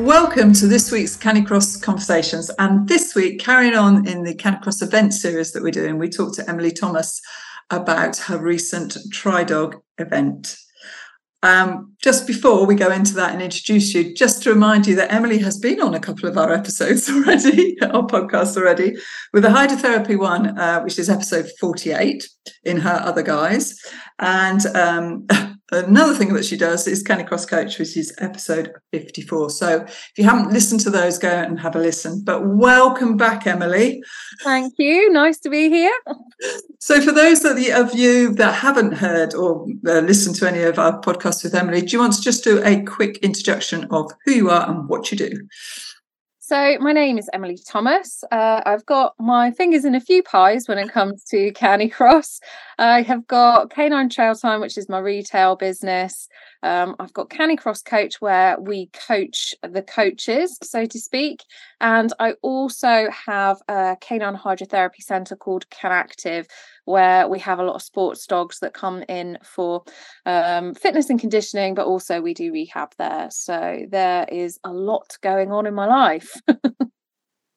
Welcome to this week's Canicross Conversations. And this week, carrying on in the Canicross event series that we're doing, we talked to Emily Thomas about her recent TriDog event. Um, just before we go into that and introduce you, just to remind you that Emily has been on a couple of our episodes already, our podcast already, with the hydrotherapy one, uh, which is episode 48 in her other guise. And um, another thing that she does is Canicross Coach, which is episode 54. So if you haven't listened to those, go and have a listen. But welcome back, Emily. Thank you. Nice to be here. So, for those of you that haven't heard or uh, listened to any of our podcasts with Emily, do you want to just do a quick introduction of who you are and what you do? So, my name is Emily Thomas. Uh, I've got my fingers in a few pies when it comes to County Canicross. I have got Canine Trail Time, which is my retail business. Um, I've got Canicross Coach, where we coach the coaches, so to speak. And I also have a canine hydrotherapy centre called Canactive, where we have a lot of sports dogs that come in for um, fitness and conditioning, but also we do rehab there. So there is a lot going on in my life.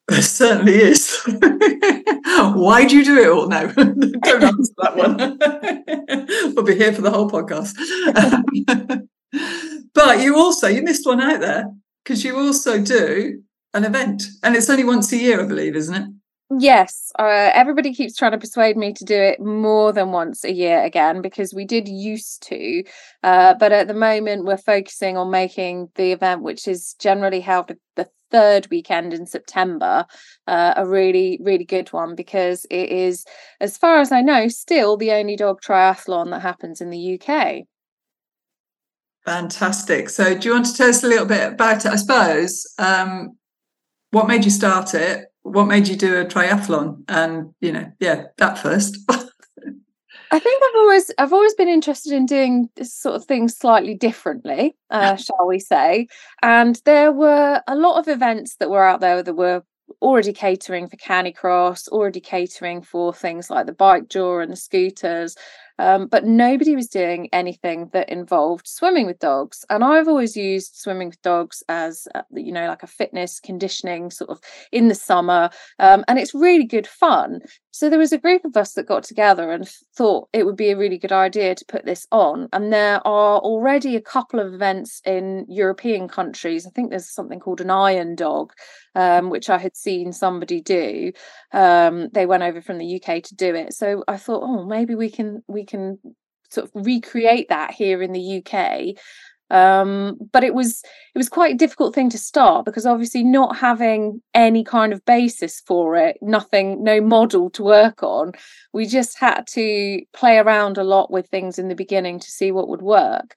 There certainly is. Why do you do it all now? Don't answer that one. we'll be here for the whole podcast. but you also you missed one out there because you also do an event, and it's only once a year, I believe, isn't it? Yes, uh, everybody keeps trying to persuade me to do it more than once a year again because we did used to, uh, but at the moment we're focusing on making the event, which is generally held at the third weekend in September, uh, a really, really good one because it is, as far as I know, still the only dog triathlon that happens in the UK. Fantastic. So, do you want to tell us a little bit about it? I suppose um, what made you start it? What made you do a triathlon? And you know, yeah, that first. I think I've always I've always been interested in doing this sort of things slightly differently, uh, shall we say? And there were a lot of events that were out there that were already catering for Canicross, already catering for things like the bikejor and the scooters, um, but nobody was doing anything that involved swimming with dogs. And I've always used swimming with dogs as, uh, you know, like a fitness conditioning sort of in the summer. Um, and it's really good fun. So there was a group of us that got together and thought it would be a really good idea to put this on. And there are already a couple of events in European countries. I think there's something called an Iron Dog, um, which I had seen somebody do. Um, they went over from the UK to do it. So I thought, oh, maybe we can we can sort of recreate that here in the UK um, but it was it was quite a difficult thing to start because obviously not having any kind of basis for it nothing no model to work on we just had to play around a lot with things in the beginning to see what would work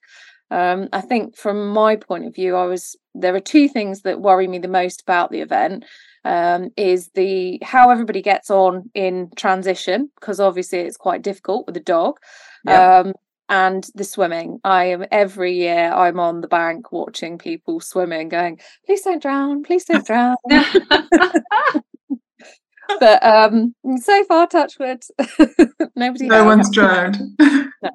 um, i think from my point of view i was there are two things that worry me the most about the event um, is the how everybody gets on in transition because obviously it's quite difficult with a dog yeah. um, and the swimming. I am every year I'm on the bank watching people swimming, going, please don't drown, please don't drown. but um so far, touchwood, nobody. No one's drowned. no.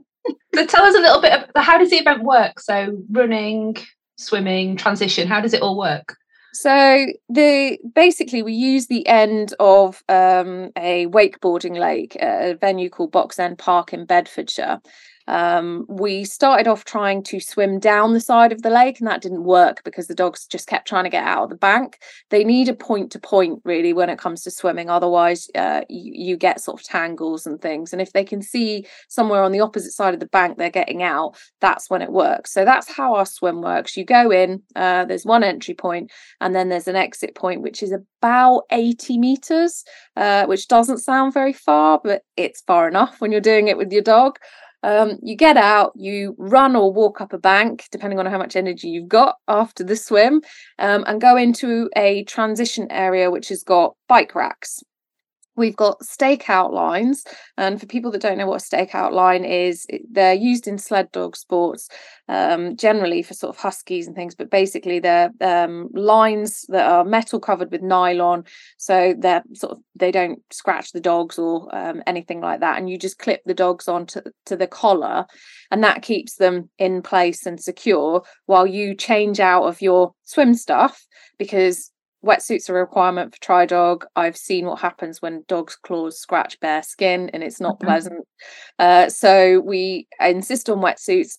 So tell us a little bit of how does the event work? So running, swimming, transition, how does it all work? So the basically we use the end of um, a wakeboarding lake, a venue called Box End Park in Bedfordshire, um, we started off trying to swim down the side of the lake, and that didn't work because the dogs just kept trying to get out of the bank. They need a point to point, really, when it comes to swimming. Otherwise, uh, you, you, get sort of tangles and things. And if they can see somewhere on the opposite side of the bank they're getting out, that's when it works. So that's how our swim works. You go in, uh, there's one entry point, and then there's an exit point, which is about 80 meters, uh, which doesn't sound very far, but it's far enough when you're doing it with your dog. Um, you get out, you run or walk up a bank, depending on how much energy you've got after the swim, um, and go into a transition area which has got bike racks. We've got stakeout lines, and for people that don't know what a stakeout line is, they're used in sled dog sports, um, generally for sort of huskies and things. But basically, they're um, lines that are metal covered with nylon, so they're sort of they don't scratch the dogs or um, anything like that. And you just clip the dogs onto to the collar, and that keeps them in place and secure while you change out of your swim stuff because wetsuits are a requirement for Tri Dog. I've seen what happens when dogs' claws scratch bare skin, and it's not mm-hmm. pleasant. Uh, so we insist on wetsuits,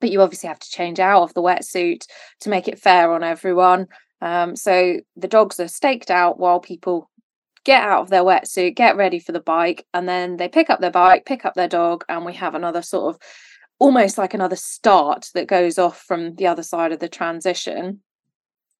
but you obviously have to change out of the wetsuit to make it fair on everyone. Um, so the dogs are staked out while people get out of their wetsuit, get ready for the bike, and then they pick up their bike, pick up their dog, and we have another sort of almost like another start that goes off from the other side of the transition.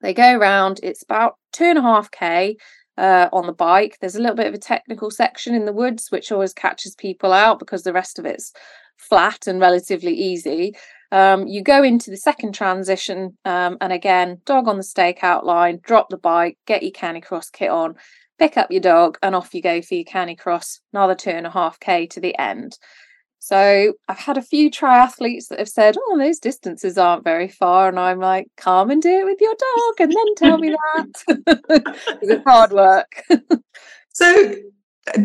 They go around, it's about two and a half K uh, on the bike. There's a little bit of a technical section in the woods, which always catches people out because the rest of it's flat and relatively easy. Um, you go into the second transition, um, and again, dog on the stakeout line, drop the bike, get your canicross kit on, pick up your dog, and off you go for your canicross, another two and a half K to the end. So I've had a few triathletes that have said, "Oh, those distances aren't very far," and I'm like, "Come and do it with your dog, and then tell me that." it's hard work. so,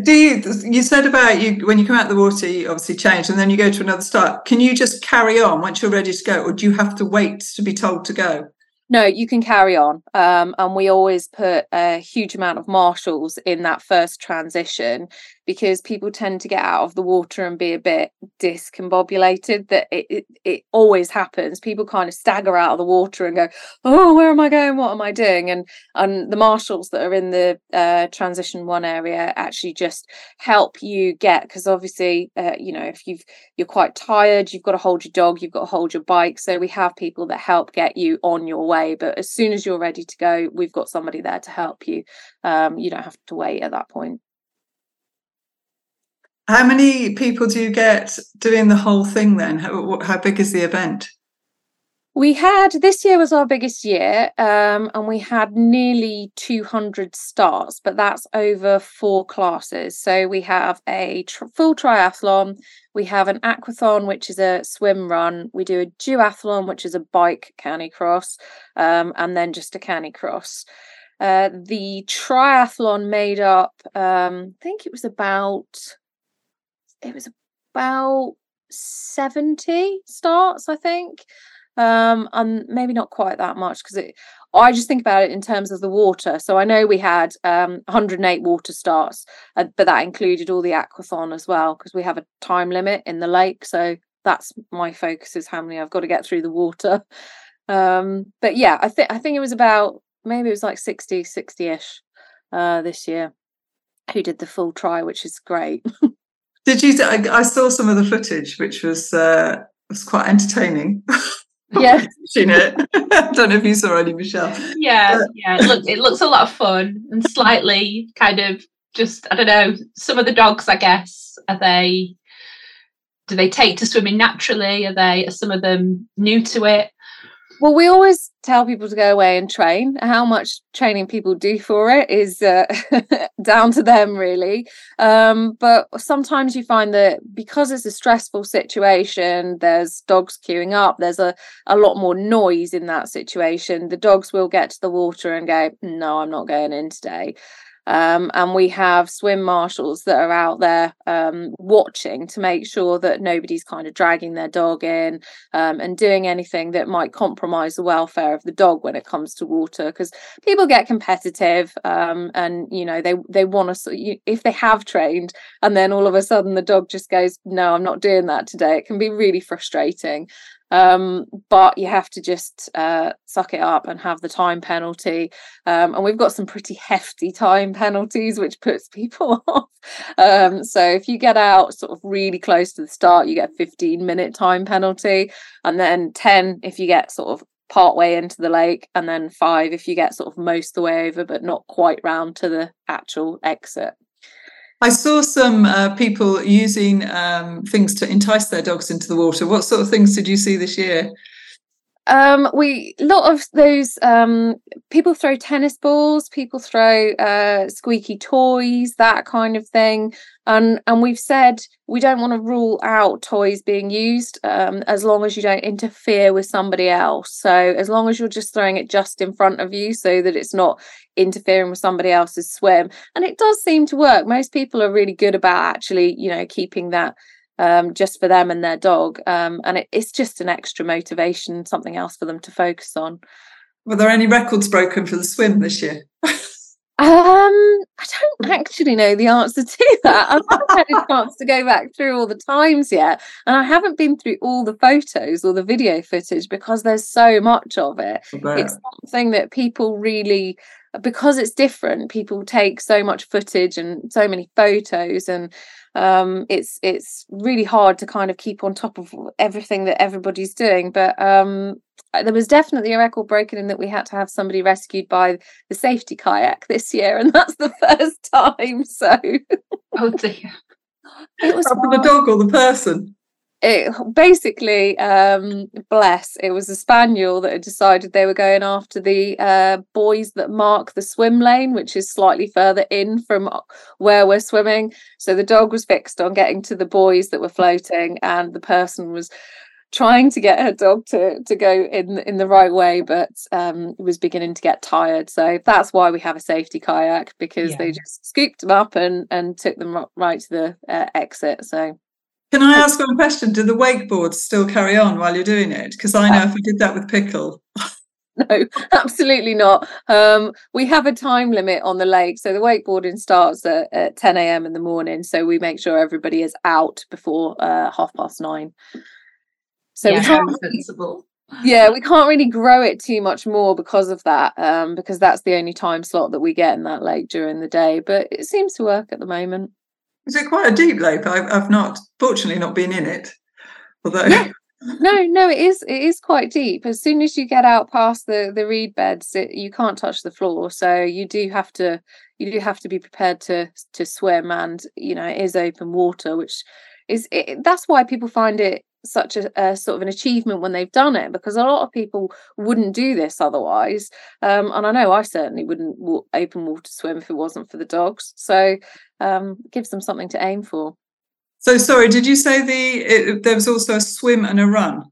do you? You said about you when you come out of the water, you obviously change, and then you go to another start. Can you just carry on once you're ready to go, or do you have to wait to be told to go? No, you can carry on. Um, and we always put a huge amount of marshals in that first transition because people tend to get out of the water and be a bit discombobulated. That it, it, it always happens. People kind of stagger out of the water and go, "Oh, where am I going? What am I doing?" And and the marshals that are in the uh, transition one area actually just help you get because obviously, uh, you know, if you've you're quite tired, you've got to hold your dog, you've got to hold your bike. So we have people that help get you on your way. But as soon as you're ready to go, we've got somebody there to help you. Um, you don't have to wait at that point. How many people do you get doing the whole thing then? How, how big is the event? We had this year was our biggest year, um, and we had nearly 200 starts, but that's over four classes. So we have a tr- full triathlon, we have an aquathon, which is a swim run, we do a duathlon, which is a bike canicross, um, and then just a canicross. Uh, the triathlon made up, um, I think it was about, it was about 70 starts, I think. Um and maybe not quite that much because it i just think about it in terms of the water. So i know we had um 108 water starts uh, but that included all the aquathon as well because we have a time limit in the lake. So that's my focus is how many i've got to get through the water. Um but yeah i think i think it was about maybe it was like 60 60ish uh this year. Who did the full try which is great did you I, I saw some of the footage which was uh was quite entertaining. Yeah. Seen it. I don't know if you saw any michelle. Yeah yeah it looks it looks a lot of fun and slightly kind of just i don't know some of the dogs i guess are they do they take to swimming naturally? Are they are some of them new to it well, we always tell people to go away and train. How much training people do for it is uh, down to them, really. Um, but sometimes you find that because it's a stressful situation, there's dogs queuing up, there's a, a lot more noise in that situation. The dogs will get to the water and go, No, I'm not going in today. Um, and we have swim marshals that are out there um, watching to make sure that nobody's kind of dragging their dog in um, and doing anything that might compromise the welfare of the dog when it comes to water. Because people get competitive, um, and you know they they want to if they have trained and then all of a sudden the dog just goes, "No, I'm not doing that today." It can be really frustrating. Um, but you have to just uh, suck it up and have the time penalty. Um, and we've got some pretty hefty time penalties, which puts people off. Um, so if you get out sort of really close to the start, you get a 15 minute time penalty, and then 10 if you get sort of part way into the lake, and then five if you get sort of most the way over, but not quite round to the actual exit. I saw some uh, people using um, things to entice their dogs into the water. What sort of things did you see this year? Um, we a lot of those um, people throw tennis balls, people throw uh, squeaky toys, that kind of thing, and and we've said we don't want to rule out toys being used um, as long as you don't interfere with somebody else. So as long as you're just throwing it just in front of you, so that it's not interfering with somebody else's swim, and it does seem to work. Most people are really good about actually, you know, keeping that um, just for them and their dog. Um, and it, it's just an extra motivation, something else for them to focus on. Were there any records broken for the swim this year? Um, I don't actually know the answer to that. I haven't had a chance to go back through all the times yet, and I haven't been through all the photos or the video footage because there's so much of it. It's something that people really, because it's different, people take so much footage and so many photos, and um, it's it's really hard to kind of keep on top of everything that everybody's doing. But um, there was definitely a record broken in that we had to have somebody rescued by the safety kayak this year, and that's the first time. So, oh dear, it was for the dog or the person it basically um bless it was a spaniel that had decided they were going after the uh buoys that mark the swim lane which is slightly further in from where we're swimming. So the dog was fixed on getting to the buoys that were floating and the person was trying to get her dog to to go in in the right way but um was beginning to get tired. So that's why we have a safety kayak because yeah. they just scooped them up and and took them right to the uh, exit. So can I ask one question? Do the wakeboards still carry on while you're doing it? Because I know if I did that with Pickle. no, absolutely not. Um, we have a time limit on the lake. So the wakeboarding starts at, at 10 a.m. in the morning. So we make sure everybody is out before uh, half past nine. So yeah, we can't, sensible. Yeah, we can't really grow it too much more because of that, um, because that's the only time slot that we get in that lake during the day. But it seems to work at the moment. Is it quite a deep lake? I've, I've not, fortunately, not been in it. Although. No, no, it is. It is quite deep. As soon as you get out past the the reed beds, it, you can't touch the floor. So you do have to, you do have to be prepared to to swim, and you know it is open water, which is it, that's why people find it such a, a, sort of an achievement when they've done it because a lot of people wouldn't do this otherwise um, and i know i certainly wouldn't walk, open water swim if it wasn't for the dogs so um, gives them something to aim for so sorry did you say the it, there was also a swim and a run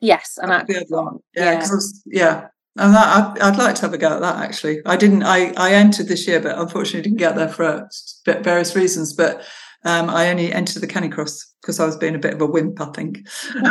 yes and the other one yeah yeah, yeah. And that, I'd, I'd, like to have a go at that actually. I didn't. I, I entered this year, but unfortunately didn't get there for various reasons. But um, I only entered the Canicross because I was being a bit of a wimp, I think.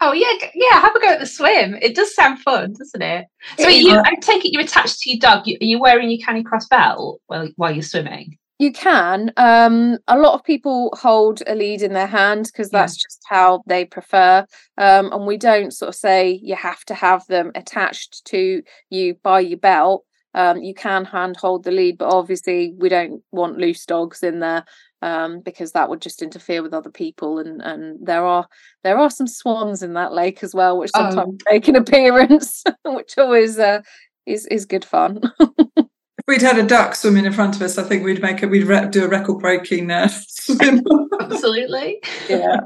oh yeah, yeah. Have a go at the swim. It does sound fun, doesn't it? So you, I take it you're attached to your dog. are you wearing your Canicross belt while while you're swimming? You can. Um, a lot of people hold a lead in their hand because that's yeah. just how they prefer. Um, and we don't sort of say you have to have them attached to you by your belt. Um, you can hand hold the lead, but obviously we don't want loose dogs in there um, because that would just interfere with other people. And and there are there are some swans in that lake as well, which oh. sometimes oh. make an appearance, which always uh, is is good fun. if we'd had a duck swimming in front of us, I think we'd make it. We'd re- do a record breaking uh, swim. Absolutely. Yeah.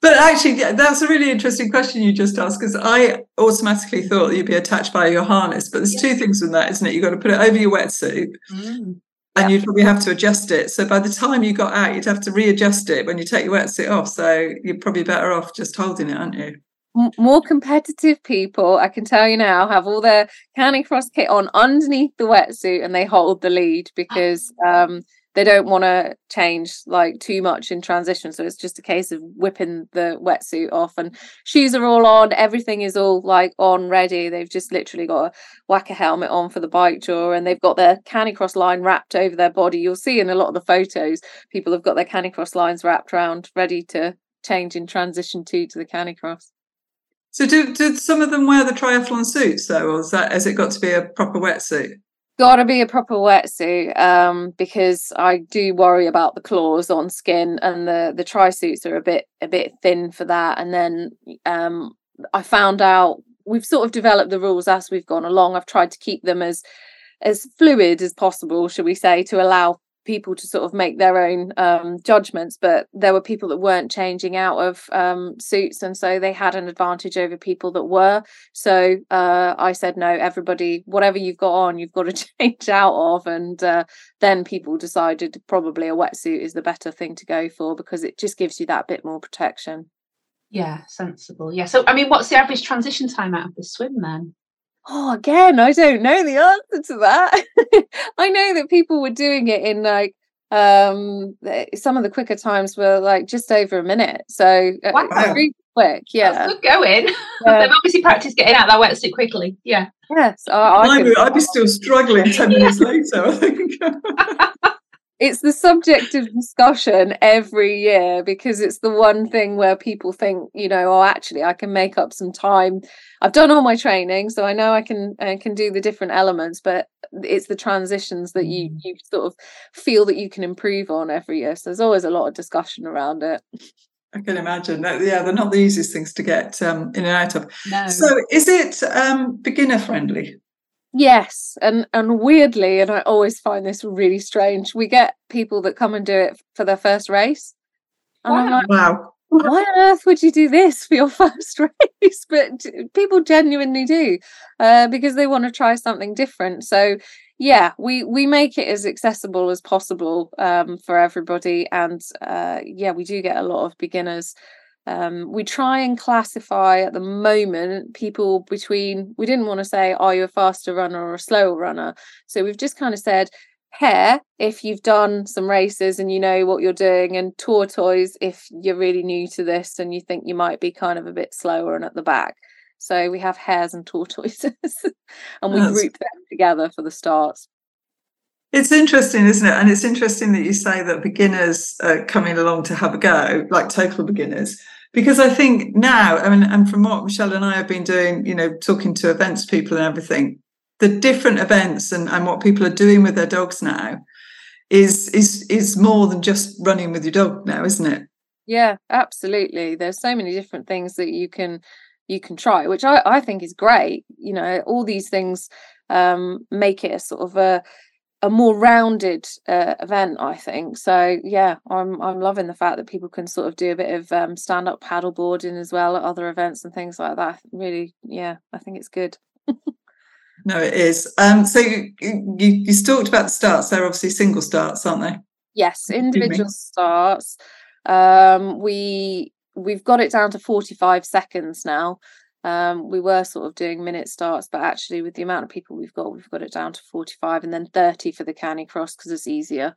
but actually, that's a really interesting question you just asked because I automatically thought you'd be attached by your harness. But there's yeah. two things with that, isn't it? You've got to put it over your wetsuit. Mm and you'd probably have to adjust it. So by the time you got out, you'd have to readjust it when you take your wetsuit off. So you're probably better off just holding it, aren't you? More competitive people, I can tell you now, have all their Canicross kit on underneath the wetsuit and they hold the lead because um, they don't want to change like too much in transition so it's just a case of whipping the wetsuit off and shoes are all on everything is all like on ready. They've just literally got a whack a helmet on for the bike tour and they've got their canicross line wrapped over their body. You'll see in a lot of the photos people have got their canicross lines wrapped around ready to change in transition to to the canicross so do, do some of them wear the triathlon suits though or is that has it got to be a proper wetsuit got to be a proper wetsuit um, because I do worry about the claws on skin, and the the tri suits are a bit a bit thin for that. And then um, I found out we've sort of developed the rules as we've gone along. I've tried to keep them as as fluid as possible, should we say, to allow people to sort of make their own um, judgments, but there were people that weren't changing out of um, suits, and so they had an advantage over people that were. So uh, I said, no, everybody, whatever you've got on, you've got to change out of, and uh, then people decided probably a wetsuit is the better thing to go for because it just gives you that bit more protection. Yeah, sensible. Yeah. So, I mean, what's the average transition time out of the swim then? Oh, again, I don't know the answer to that. I know that people were doing it in like um some of the quicker times were like just over a minute. So uh, wow. really quick, yeah. That's good going. Yeah. They've obviously practiced getting out that wetsuit quickly. Yeah. Yes. I, I I'd, I'd be still struggling 10 minutes later, I think. It's the subject of discussion every year because it's the one thing where people think you know oh actually i can make up some time i've done all my training so i know i can i can do the different elements but it's the transitions that you mm. you sort of feel that you can improve on every year so there's always a lot of discussion around it I can imagine. Yeah, they're not the easiest things to get um, in and out of. No. So, is it um, beginner friendly? Yes, and and weirdly, and I always find this really strange. We get people that come and do it for their first race, and wow. I'm like, wow. Why on earth would you do this for your first race? But people genuinely do uh, because they want to try something different. So yeah, we we make it as accessible as possible um, for everybody, and uh, yeah, we do get a lot of beginners um, we try and classify at the moment people between, we didn't want to say, are you a faster runner or a slower runner? So we've just kind of said, hare if you've done some races and you know what you're doing, and tortoise if you're really new to this and you think you might be kind of a bit slower and at the back. So we have hares and tortoises and we group them together for the starts. It's interesting, isn't it? And it's interesting that you say that beginners are coming along to have a go, like total beginners, because I think now, I mean, and from what Michelle and I have been doing, you know, talking to events people and everything, the different events and, and what people are doing with their dogs now is is is more than just running with your dog now, isn't it? Yeah, absolutely. There's so many different things that you can you can try, which I, I think is great. You know, all these things um, make it a sort of a a more rounded uh, event, I think. So yeah, I'm I'm loving the fact that people can sort of do a bit of um, stand up paddle boarding as well at other events and things like that. Really, yeah, I think it's good. no, it is. Um, so you, you you talked about the starts. They're obviously single starts, aren't they? Yes, individual starts. Um, we we've got it down to 45 seconds now um, we were sort of doing minute starts, but actually, with the amount of people we've got, we've got it down to 45 and then 30 for the canicross because it's easier.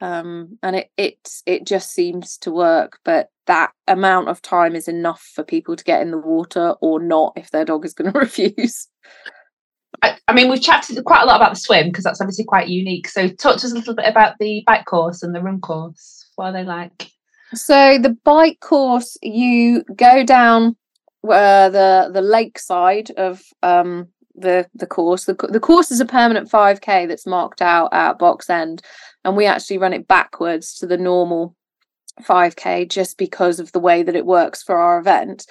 Um, and it it it just seems to work, but that amount of time is enough for people to get in the water or not if their dog is going to refuse. I, I, mean, we've chatted quite a lot about the swim because that's obviously quite unique. So, talk to us a little bit about the bike course and the run course. What are they like? So, the bike course, you go down uh, the the lakeside of um, the the course. The, the course is a permanent 5k that's marked out at Box End, and we actually run it backwards to the normal 5k just because of the way that it works for our event.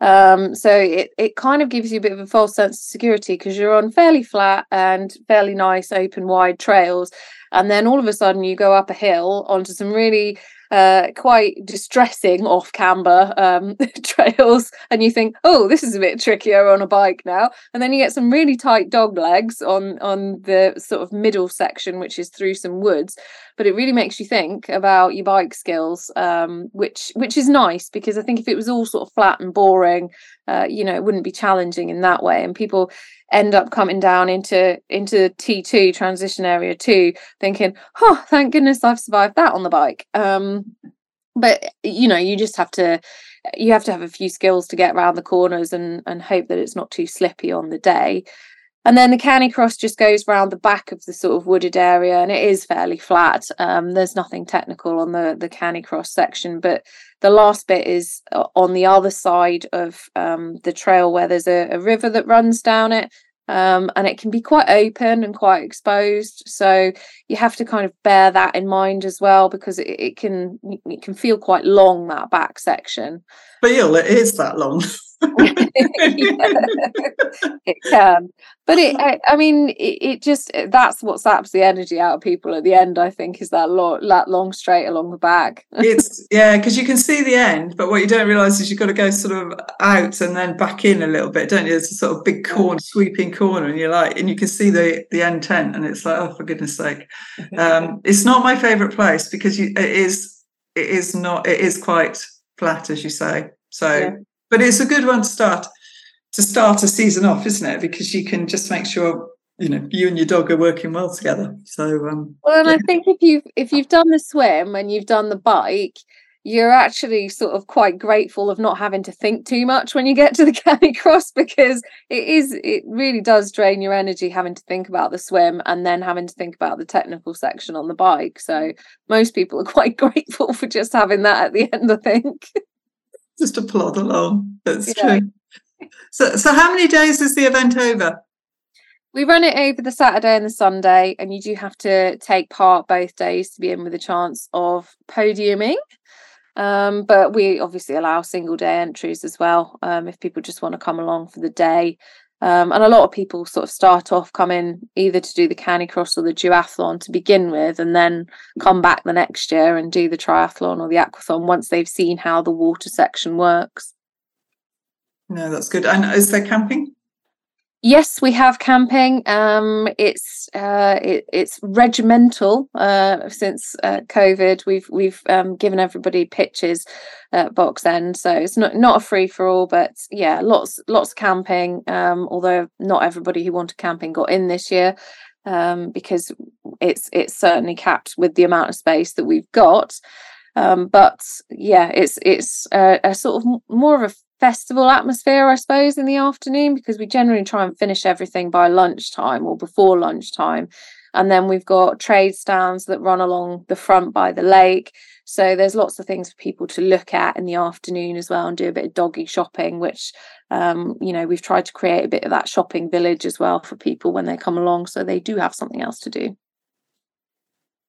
Um, so it it kind of gives you a bit of a false sense of security because you're on fairly flat and fairly nice open wide trails, and then all of a sudden you go up a hill onto some really uh, quite distressing off camber um, trails, and you think, oh, this is a bit trickier on a bike now. And then you get some really tight dog legs on on the sort of middle section, which is through some woods. But it really makes you think about your bike skills, um, which which is nice because I think if it was all sort of flat and boring, uh, you know, it wouldn't be challenging in that way. And people end up coming down into into T2 transition area two, thinking, "Oh, thank goodness I've survived that on the bike." Um, but you know, you just have to you have to have a few skills to get around the corners and and hope that it's not too slippy on the day. And then the Canicross just goes round the back of the sort of wooded area, and it is fairly flat. Um, there's nothing technical on the the canicross section, but the last bit is uh, on the other side of um, the trail where there's a, a, river that runs down it, um, and it can be quite open and quite exposed. So you have to kind of bear that in mind as well because it, it can it can feel quite long that back section. Feel it is that long. it can. But it I, I mean it, it, just that's what saps the energy out of people at the end i think is that long that long straight along the back it's yeah because you can see the end but what you don't realize is you've got to go sort of out and then back in a little bit don't you? It's a sort of big corner sweeping corner and you're like and you can see the the end tent and it's like oh for goodness sake. Um it's not my favorite place because you, it is it is not it is quite flat as you say so yeah but it's a good one to start to start a season off, isn't it? Because you can just make sure you know you and your dog are working well together. So um, well, and yeah. I think if you've if you've done the swim and you've done the bike, you're actually sort of quite grateful of not having to think too much when you get to the Canicross because it is it really does drain your energy having to think about the swim and then having to think about the technical section on the bike so most people are quite grateful for just having that at the end i think just to plod along. That's yeah. true. So, so how many days is the event over? We run it over the Saturday and the Sunday, and you do have to take part both days to be in with a chance of podiuming. Um, but we obviously allow single day entries as well um, if people just want to come along for the day. Um, and a lot of people sort of start off coming either to do the canicross or the duathlon to begin with, and then come back the next year and do the triathlon or the aquathon once they've seen how the water section works. No, that's good. And is there camping? Yes, we have camping. Um, it's uh, it, it's regimental uh, since uh, COVID. We've we've um, given everybody pitches at Box End, so it's not not a free for all, but yeah, lots lots of camping. Um, although not everybody who wanted camping got in this year um, because it's it's certainly capped with the amount of space that we've got. Um, but yeah, it's it's a, a sort of more of a festival atmosphere, I suppose, in the afternoon because we generally try and finish everything by lunchtime or before lunchtime. And then we've got trade stands that run along the front by the lake. So there's lots of things for people to look at in the afternoon as well and do a bit of doggy shopping, which, um, you know, we've tried to create a bit of that shopping village as well for people when they come along. So they do have something else to do.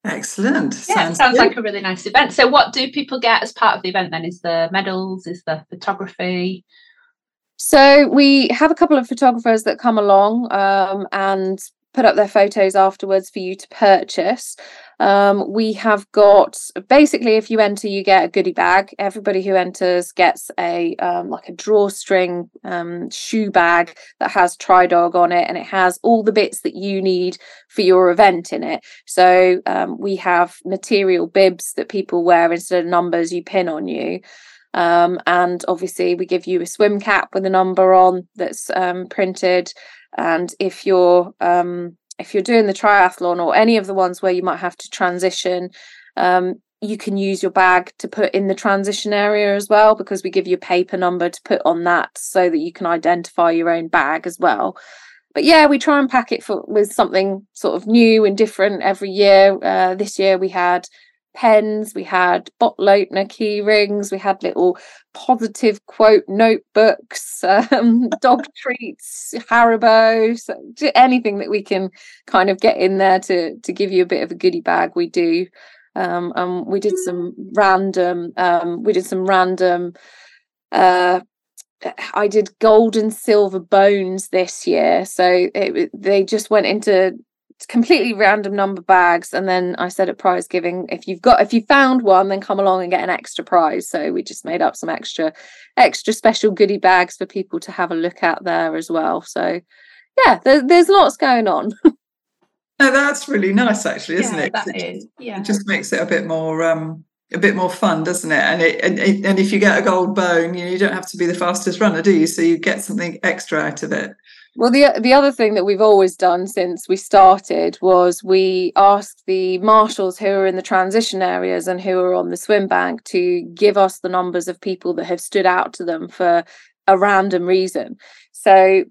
Excellent. Yeah, sounds, sounds like a really nice event. So, what do people get as part of the event then? Is the medals, is the photography? So, we have a couple of photographers that come along um, and put up their photos afterwards for you to purchase. Um, we have got basically, if you enter, you get a goodie bag. Everybody who enters gets a um, like a drawstring um, shoe bag that has TriDog on it, and it has all the bits that you need for your event in it. So um, we have material bibs that people wear instead of numbers you pin on you. Um, and obviously, we give you a swim cap with a number on that's um, printed. And if you're um, if you're doing the triathlon or any of the ones where you might have to transition, um, you can use your bag to put in the transition area as well because we give you a paper number to put on that so that you can identify your own bag as well. But yeah, we try and pack it for with something sort of new and different every year. Uh, this year we had pens, we had bottle opener key rings, we had little positive quote notebooks, um, dog treats, Haribo, so anything that we can kind of get in there to to give you a bit of a goodie bag. We do. Um, and we did some random. Um, we did some random. Uh, I did gold and silver bones this year, so it, they just went into completely random number bags and then i said at prize giving if you've got if you found one then come along and get an extra prize so we just made up some extra extra special goodie bags for people to have a look at there as well so yeah there, there's lots going on no that's really nice actually isn't yeah, it that it, is. yeah it just makes it a bit more um a bit more fun, doesn't it? And it, and, and if you get a gold bone, you know, you don't have to be the fastest runner, do you? So you get something extra out of it. Well, the the other thing that we've always done since we started was we asked the marshals who are in the transition areas and who are on the swim bank to give us the numbers of people that have stood out to them for a random reason. So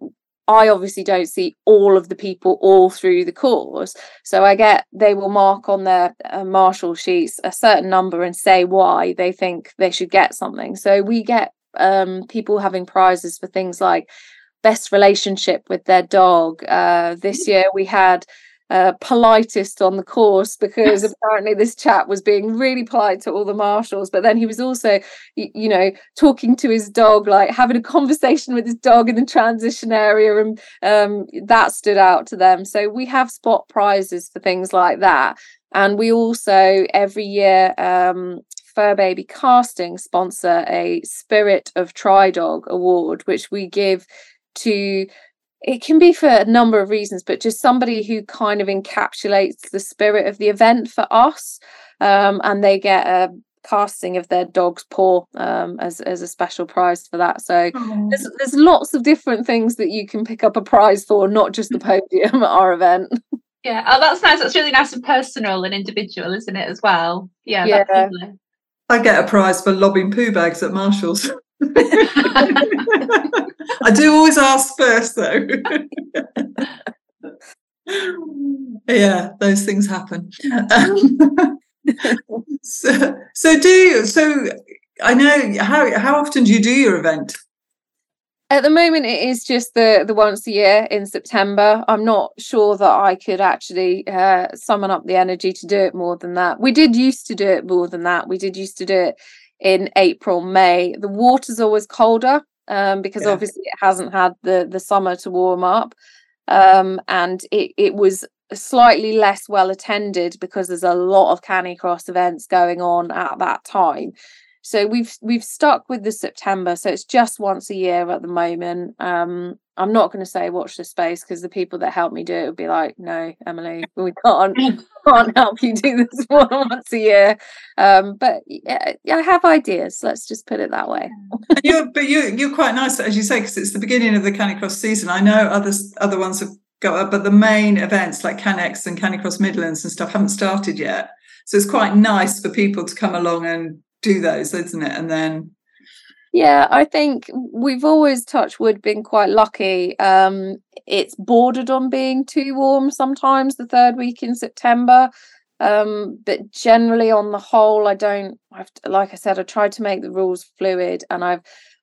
I obviously don't see all of the people all through the course. So I get they will mark on their uh, marshal sheets a certain number and say why they think they should get something. So we get um, people having prizes for things like best relationship with their dog. Uh, this year we had uh, politest on the course because apparently this chap was being really polite to all the marshals, but then he was also, you, you know, talking to his dog, like having a conversation with his dog in the transition area, and um, that stood out to them. So we have spot prizes for things like that, and we also every year um, Fur Baby Casting sponsor a Spirit of Tri Dog award, which we give to it can be for a number of reasons, but just somebody who kind of encapsulates the spirit of the event for us. Um, and they get a casting of their dog's paw um, as, as a special prize for that. So there's, there's lots of different things that you can pick up a prize for, not just the podium at our event. Yeah, oh, that's nice. That's really nice and personal and individual, isn't it, as well? Yeah, Yeah. I get a prize for lobbing poo bags at Marshalls. I do always ask first, though. yeah, those things happen. so, so do you? So I know how how often do you do your event? At the moment, it is just the the once a year in September. I'm not sure that I could actually uh, summon up the energy to do it more than that. We did used to do it more than that. We did used to do it in April, May. The water's always colder um, because Yeah. obviously it hasn't had the the summer to warm up, um, and it it was slightly less well attended because there's a lot of Canicross events going on at that time. So we've we've stuck with the September. So it's just once a year at the moment. Um, I'm not going to say watch the space because the people that help me do it would be like, no, Emily, we can't can't help you do this than once a year. Um, but yeah, I have ideas. Let's just put it that way. You're, but you you're quite nice, as you say, because it's the beginning of the Canicross season. I know others other ones have got up, but the main events like CaniX and Canicross Midlands and stuff haven't started yet. So it's quite nice for people to come along and do those, isn't it? And then Yeah, I think we've always touched wood been quite lucky. Um, it's bordered on being too warm sometimes the third week in September. Um, but generally on the whole, I don't I've like I said, I tried to make the rules fluid and I've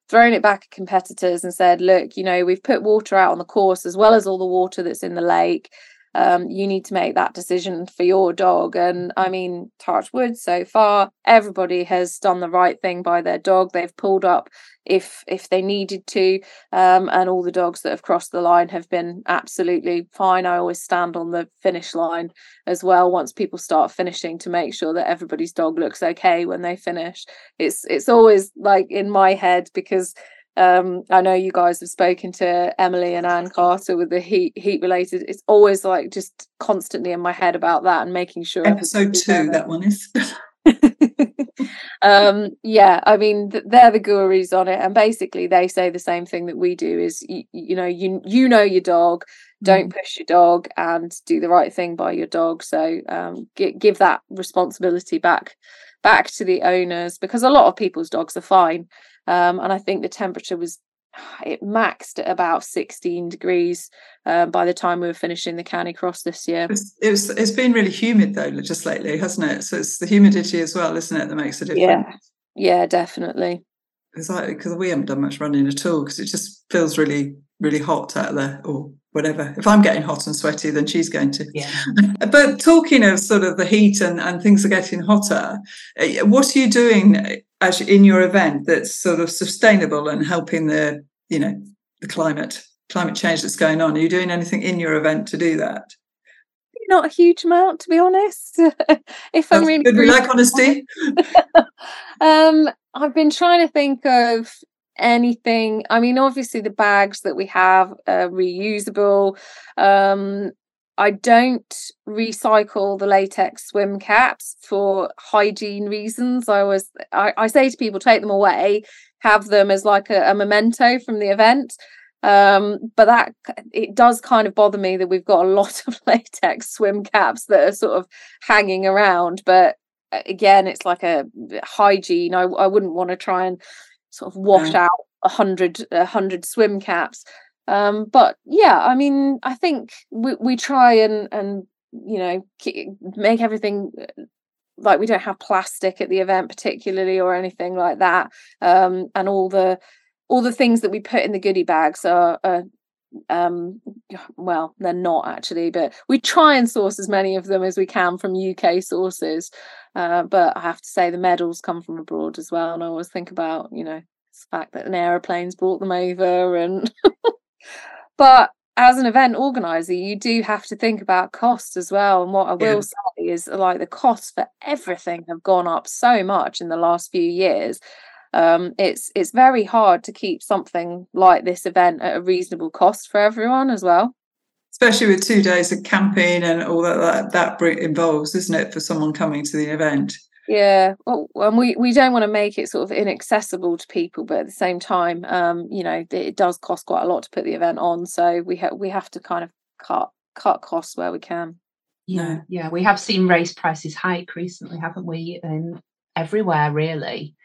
thrown it back at competitors and said, look, you know, we've put water out on the course as well as all the water that's in the lake. Um, you need to make that decision for your dog. And I mean, touch wood so far, everybody has done the right thing by their dog. They've pulled up if if they needed to. Um, and all the dogs that have crossed the line have been absolutely fine. I always stand on the finish line as well once people start finishing to make sure that everybody's dog looks okay when they finish. It's it's always like in my head because um, I know you guys have spoken to Emily and Anne Carter with the heat heat related. It's always like just constantly in my head about that and making sure episode two, there. that one is. um yeah i mean they're the gurus on it and basically they say the same thing that we do is you, you know you you know your dog don't push your dog and do the right thing by your dog so um gi- give that responsibility back back to the owners because a lot of people's dogs are fine um and i think the temperature was it maxed at about 16 degrees uh, by the time we were finishing the county Canicross this year It's, it was, it's been really humid though, just lately, hasn't it? So it's the humidity as well, isn't it, that makes a difference. yeah yeah definitely because we haven't done much running at all because it just feels really really hot out there or whatever. If i'm getting hot and sweaty then she's going to. Yeah. but talking of sort of the heat and, and things are getting hotter eh, what are you doing as in your event that's sort of sustainable and helping the you know the climate climate change that's going on? Are you doing anything in your event to do that? Not a huge amount to be honest. If i'm really good we like honesty. um i've been trying to think of anything. I mean obviously the bags that we have are reusable. Um i don't recycle the latex swim caps for hygiene reasons. I was i, I say to people take them away. Have them as like a, a memento from the event. Um but that it does kind of bother me that we've got a lot of latex swim caps that are sort of hanging around. But uh, again it's like a hygiene. I, I wouldn't want to try and sort of wash No. out a hundred a hundred swim caps um but yeah i mean i think we, we try and and you know make everything uh, like we don't have plastic at the event particularly or anything like that um and all the all the things that we put in the goodie bags are, are um well they're not actually but we try and source as many of them as we can from uk sources uh, but i have to say the medals come from abroad as well and i always think about you know the fact that an aeroplane's brought them over and but as an event organizer you do have to think about costs as well and what i will yeah. say is like the costs for everything have gone up so much in the last few years um, it's it's very hard to keep something like this event at a reasonable cost for everyone as well. Especially with two days of camping and all that that, that involves isn't it for someone coming to the event? Yeah well and we we don't want to make it sort of inaccessible to people but at the same time um you know it does cost quite a lot to put the event on so we have we have to kind of cut cut costs where we can. Yeah yeah we have seen race prices hike recently haven't we and everywhere really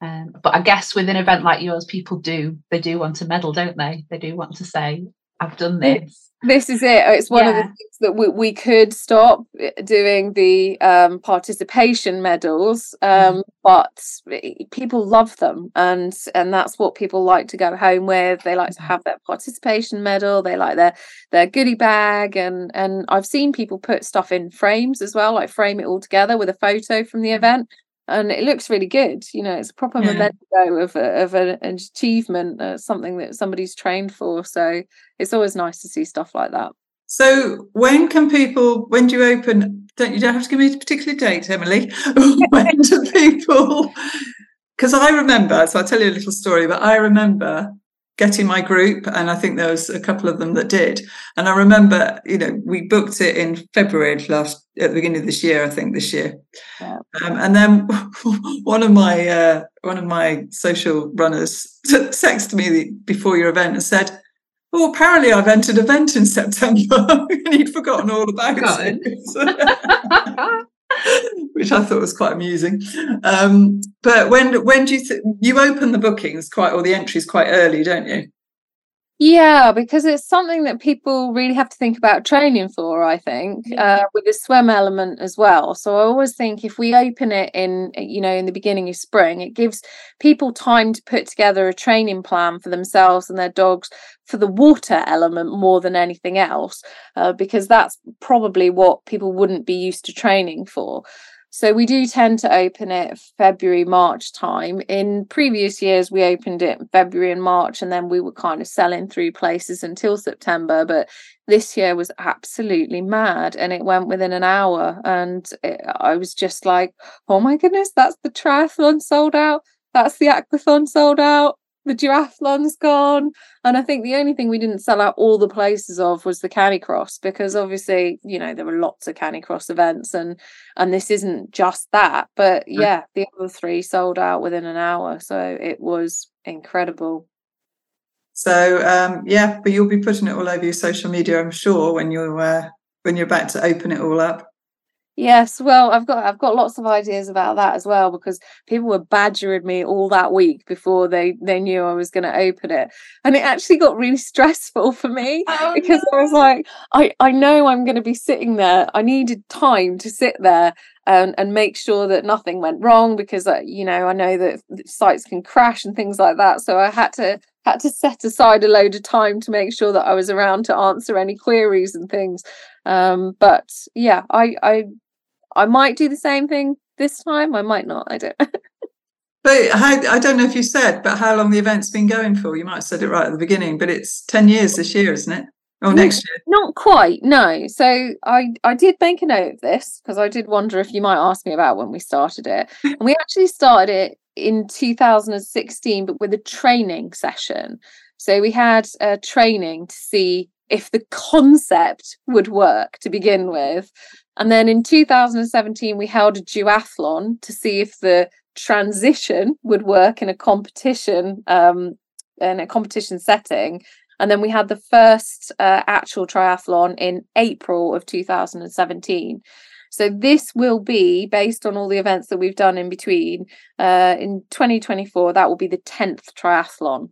um, but I guess with an event like yours, people do they do want to medal, don't they? They do want to say, "I've done this." This is it. It's one yeah. of the things that we, we could stop eh, doing the um, participation medals, um, mm. but people love them, and and that's what people like to go home with. They like to mm-hmm. have their participation medal. They like their their goodie bag, and and I've seen people put stuff in frames as well, like frame it all together with a photo from the mm-hmm. event and it looks really good. You know, it's a proper yeah. memento of a, of an achievement, uh, something that somebody's trained for. So it's always nice to see stuff like that. So when can people? When do you open? Don't you don't have to give me a particular date, Emily? when do people? Because I remember. So I'll tell you a little story. But I remember getting my group and i think there was a couple of them that did. And i remember you know we booked it in february last at the beginning of this year i think this year. Yeah. um, and then one of my uh, one of my social runners texted me before your event and said oh apparently i've entered event in september. And he'd forgotten all about it which I thought was quite amusing. Um, but when when do you th- you open the bookings quite or the entries quite early, don't you? Yeah, because it's something that people really have to think about training for, I think, uh, with the swim element as well. So I always think if we open it in, you know, in the beginning of spring, it gives people time to put together a training plan for themselves and their dogs for the water element more than anything else, uh, because that's probably what people wouldn't be used to training for. So we do tend to open it February, March time. In previous years, we opened it February and March, and then we were kind of selling through places until September. But this year was absolutely mad, and it went within an hour. And it, I was just like, oh my goodness, that's the triathlon sold out. That's the aquathon sold out the duathlon's gone. And I think the only thing we didn't sell out all the places of was the Canicross because obviously, you know, there were lots of Canicross events and and this isn't just that. But yeah, the other three sold out within an hour. So it was incredible. So um yeah, but you'll be putting it all over your social media, I'm sure, when you're uh, when you're about to open it all up. Yes, well, I've got I've got lots of ideas about that as well because people were badgering me all that week before they they knew I was going to open it, and it actually got really stressful for me oh, because no. I was like, I I know I'm going to be sitting there. I needed time to sit there and and make sure that nothing went wrong because uh, you know I know that sites can crash and things like that. So I had to had to set aside a load of time to make sure that I was around to answer any queries and things. Um, but yeah, I I I might do the same thing this time. I might not. I don't. but how, I don't know if you said, but how long the event's been going for? You might have said it right at the beginning, but it's ten years this year, isn't it? Or next year? Not quite. No. So I I did make a note of this because I did wonder if you might ask me about when we started it, and we actually started it in 2016, but with a training session. So we had a training to see if the concept would work to begin with. And then in 2017, we held a duathlon to see if the transition would work in a competition, um, in a competition setting. And then we had the first uh, actual triathlon in April of 2017. So this will be based on all the events that we've done in between. Uh, in 2024, that will be the 10th triathlon.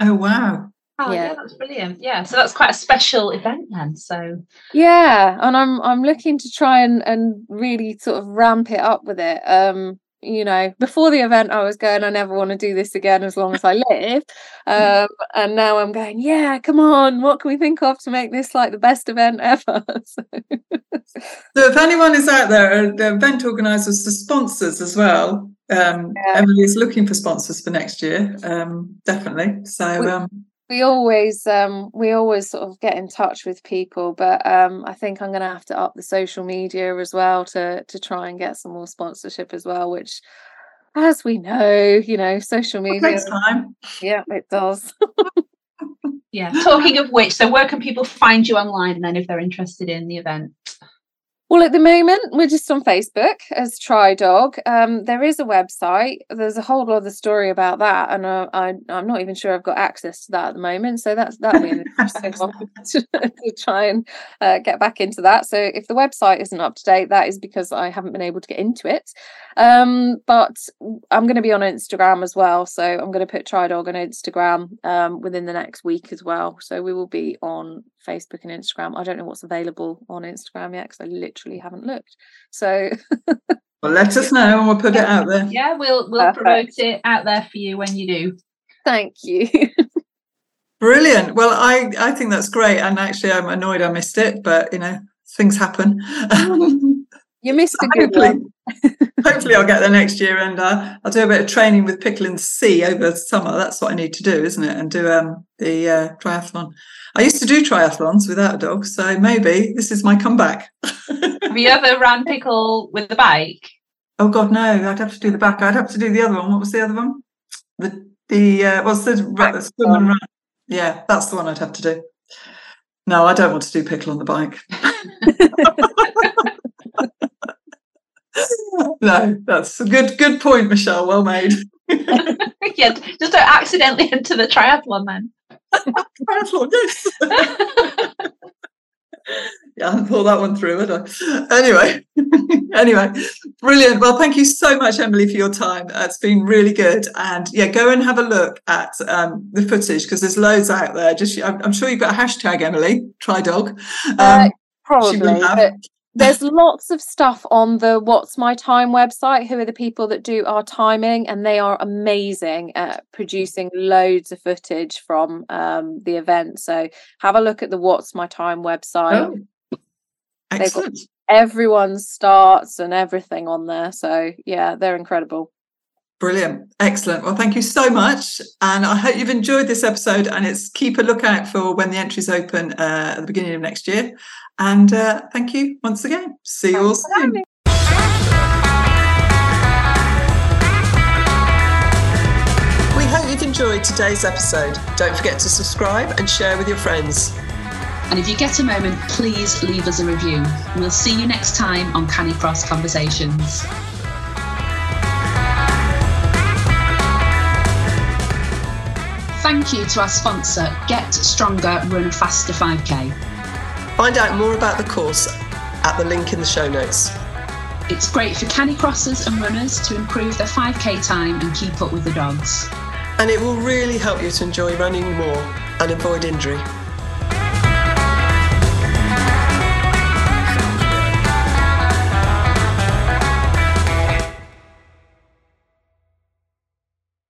Oh, wow. Oh yeah. yeah. that's brilliant. Yeah, so that's quite a special event then. So yeah, and I'm I'm looking to try and and really sort of ramp it up with it. Um, you know, before the event, I was going, I never want to do this again as long as I live. Um, and now I'm going, yeah, come on, what can we think of to make this like the best event ever? so. so, if anyone is out there, the event organisers, the sponsors as well, um, yeah. Emily is looking for sponsors for next year, um, definitely. So, we, um, we always um, we always sort of get in touch with people, but um, I think I'm going to have to up the social media as well to to try and get some more sponsorship as well, which. As we know, you know, social media. Next time. Yeah, it does. yeah. Talking of which, so where can people find you online and then if they're interested in the event? Well, at the moment, we're just on Facebook as Tri Dog. Um, there is a website. There's a whole other story about that, and uh, I, I'm not even sure I've got access to that at the moment. So that's that'll be an interesting one to, to, try and uh, get back into that. So if the website isn't up to date, that is because I haven't been able to get into it. Um, but I'm going to be on Instagram as well. So I'm going to put Tri Dog on Instagram um, within the next week as well. So we will be on Facebook and Instagram. I don't know what's available on Instagram yet because I literally haven't looked. So well, let us know and we'll put it out there. Yeah, we'll we'll Perfect. promote it out there for you when you do. Thank you. Brilliant. Well, I I think that's great, and actually, I'm annoyed I missed it, but you know, things happen. You missed a good hopefully, one. hopefully, I'll get there next year, and uh, I'll do a bit of training with Pickling C over summer. That's what I need to do, isn't it? And do um, the uh, triathlon. I used to do triathlons without a dog, so maybe this is my comeback. have you ever ran pickle with the bike? Oh God, no! I'd have to do the back. I'd have to do the other one. What was the other one? The the uh, what's the, the swim and run? Yeah, that's the one I'd have to do. No, I don't want to do pickle on the bike. no, that's a good good point, Michelle. Well made. yeah, just don't accidentally enter the triathlon then. triathlon, yes. yeah, I haven't thought that one through, had I? Anyway, anyway, brilliant. Well, thank you so much, Emily, for your time. Uh, it's been really good. And yeah, go and have a look at um, the footage because there's loads out there. Just, I'm, I'm, sure you've got a hashtag, Emily. Tri Dog. Uh, um, uh, probably, but there's lots of stuff on the What's My Time website. Who are the people that do our timing? And they are amazing at producing loads of footage from um, the event. So have a look at the What's My Time website. Oh, excellent. Everyone's starts and everything on there. So yeah, they're incredible. Brilliant. Excellent. Well, thank you so much. And I hope you've enjoyed this episode. And it's keep a lookout for when the entries open uh, at the beginning of next year. And uh, thank you once again. See you all soon. We hope you've enjoyed today's episode. Don't forget to subscribe and share with your friends. And if you get a moment, please leave us a review. We'll see you next time on Canicross Conversations. Thank you to our sponsor, Get Stronger Run Faster 5K. Find out more about the course at the link in the show notes. It's great for canicrossers and runners to improve their 5k time and keep up with the dogs. And it will really help you to enjoy running more and avoid injury.